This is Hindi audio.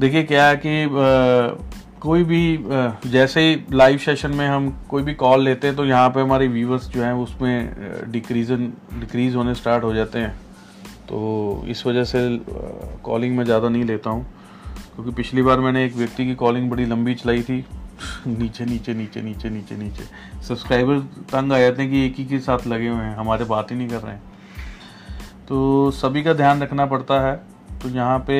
देखिए क्या है कि कोई भी जैसे ही लाइव सेशन में हम कोई भी कॉल लेते हैं तो यहाँ पे हमारे व्यूवर्स जो हैं, उसमें डिक्रीजन डिक्रीज होने स्टार्ट हो जाते हैं। तो इस वजह से कॉलिंग में ज़्यादा नहीं लेता हूँ। क्योंकि पिछली बार मैंने एक व्यक्ति की कॉलिंग बड़ी लंबी चलाई थी। नीचे नीचे नीचे नीचे नीचे नीचे। सब्सक्राइबर तंग आ जाते हैं कि एक ही के साथ लगे हुए हैं, हमारे बात ही नहीं कर रहे हैं। तो सभी का ध्यान रखना पड़ता है। तो यहाँ पे